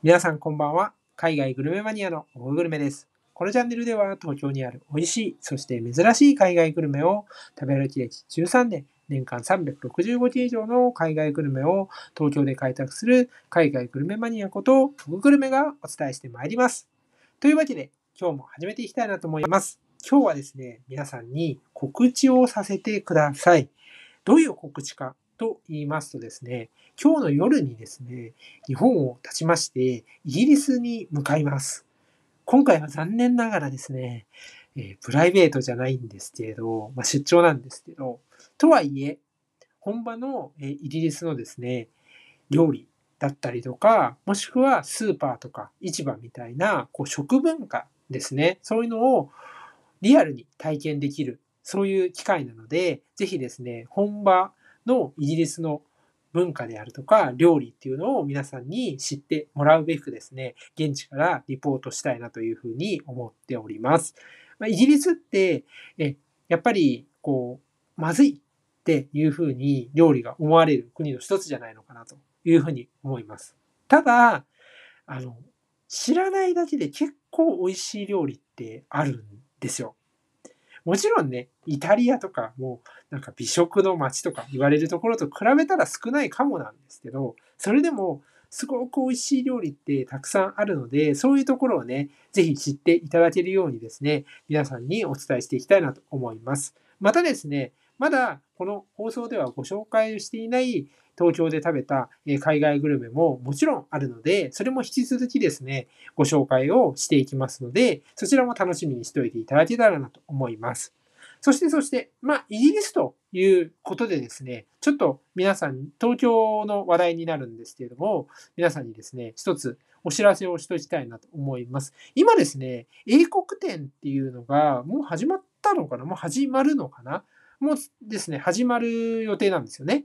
皆さんこんばんは。海外グルメマニアのオグルメです。このチャンネルでは東京にある美味しい、そして珍しい海外グルメを食べ歩き歴13年、年間365日以上の海外グルメを東京で開拓する海外グルメマニアことオググルメがお伝えしてまいります。というわけで今日も始めていきたいなと思います。今日はですね、皆さんに告知をさせてください。どういう告知かと言いますとですね、今日の夜にですね、日本を立ちまして、イギリスに向かいます。今回は残念ながらですね、えープライベートじゃないんですけど、まあ、出張なんですけど、とはいえ、本場の、えーイギリスのですね、料理だったりとか、もしくはスーパーとか市場みたいなこう食文化ですね、そういうのをリアルに体験できる、そういう機会なので、ぜひですね、本場のイギリスの文化であるとか料理っていうのを皆さんに知ってもらうべくですね、現地からリポートしたいなというふうに思っております。まあ、イギリスって、えやっぱりこう、まずいっていうふうに料理が思われる国の一つじゃないのかなというふうに思います。ただ、あの、知らないだけで結構美味しい料理ってあるんですよ。もちろんね、イタリアとかもうなんか美食の街とか言われるところと比べたら少ないかもなんですけど、それでもすごく美味しい料理ってたくさんあるので、そういうところをね、ぜひ知っていただけるようにですね、皆さんにお伝えしていきたいなと思います。またですね、まだこの放送ではご紹介していない東京で食べた海外グルメももちろんあるので、それも引き続きですね、ご紹介をしていきますので、そちらも楽しみにしておいていただけたらなと思います。そして、そして、まあ、イギリスということでですね、ちょっと皆さん、東京の話題になるんですけれども、皆さんにですね、一つお知らせをしておきたいなと思います。今ですね、英国展っていうのがもう始まったのかなもう始まるのかなもうですね、始まる予定なんですよね。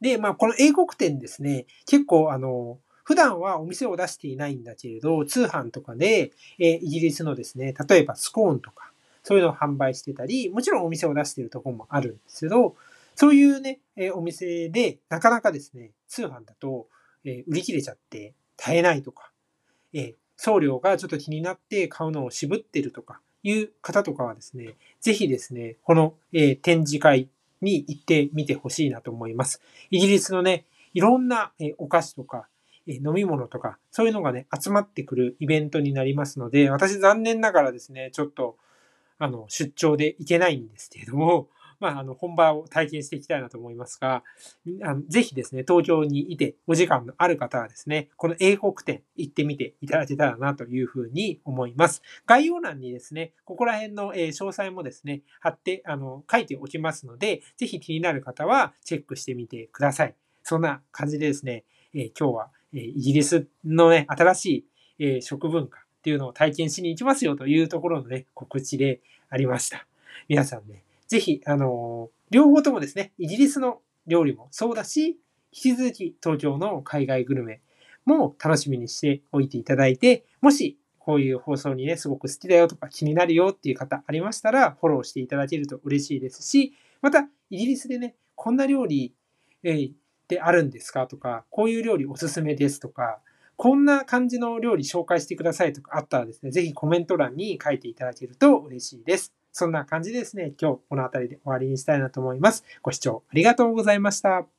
で、まあ、この英国展ですね、結構、あの、普段はお店を出していないんだけれど、通販とかで、えイギリスのですね、例えばスコーンとか、そういうのを販売してたり、もちろんお店を出しているところもあるんですけど、そういうね、えお店で、なかなかですね、通販だと、え売り切れちゃって買えないとか、え送料がちょっと気になって買うのを渋ってるとかいう方とかはですね、ぜひですね、この、えー展示会に行ってみてほしいなと思います。イギリスのね、いろんな、えお菓子とか、え飲み物とか、そういうのがね、集まってくるイベントになりますので、私残念ながらですね、ちょっと、あの、出張で行けないんですけれども、まあ、あの、本場を体験していきたいなと思いますが、あのぜひですね、東京にいてお時間のある方はですね、この英国展行ってみていただけたらなというふうに思います。概要欄にですね、ここら辺の詳細もですね、貼って、あの、書いておきますので、ぜひ気になる方はチェックしてみてください。そんな感じでですね、え今日は、えイギリスのね、新しい、え食文化っていうのを体験しに行きますよというところのね、告知でありました。皆さんね、ぜひ、あの両方ともですね、イギリスの料理もそうだし、引き続き東京の海外グルメも楽しみにしておいていただいて、もしこういう放送にね、すごく好きだよとか気になるよっていう方ありましたら、フォローしていただけると嬉しいですし、また、イギリスでね、こんな料理、えーってあるんですかとか、こういう料理おすすめですとか、こんな感じの料理紹介してくださいとかあったらですね、ぜひコメント欄に書いていただけると嬉しいです。そんな感じですね、今日この辺りで終わりにしたいなと思います。ご視聴ありがとうございました。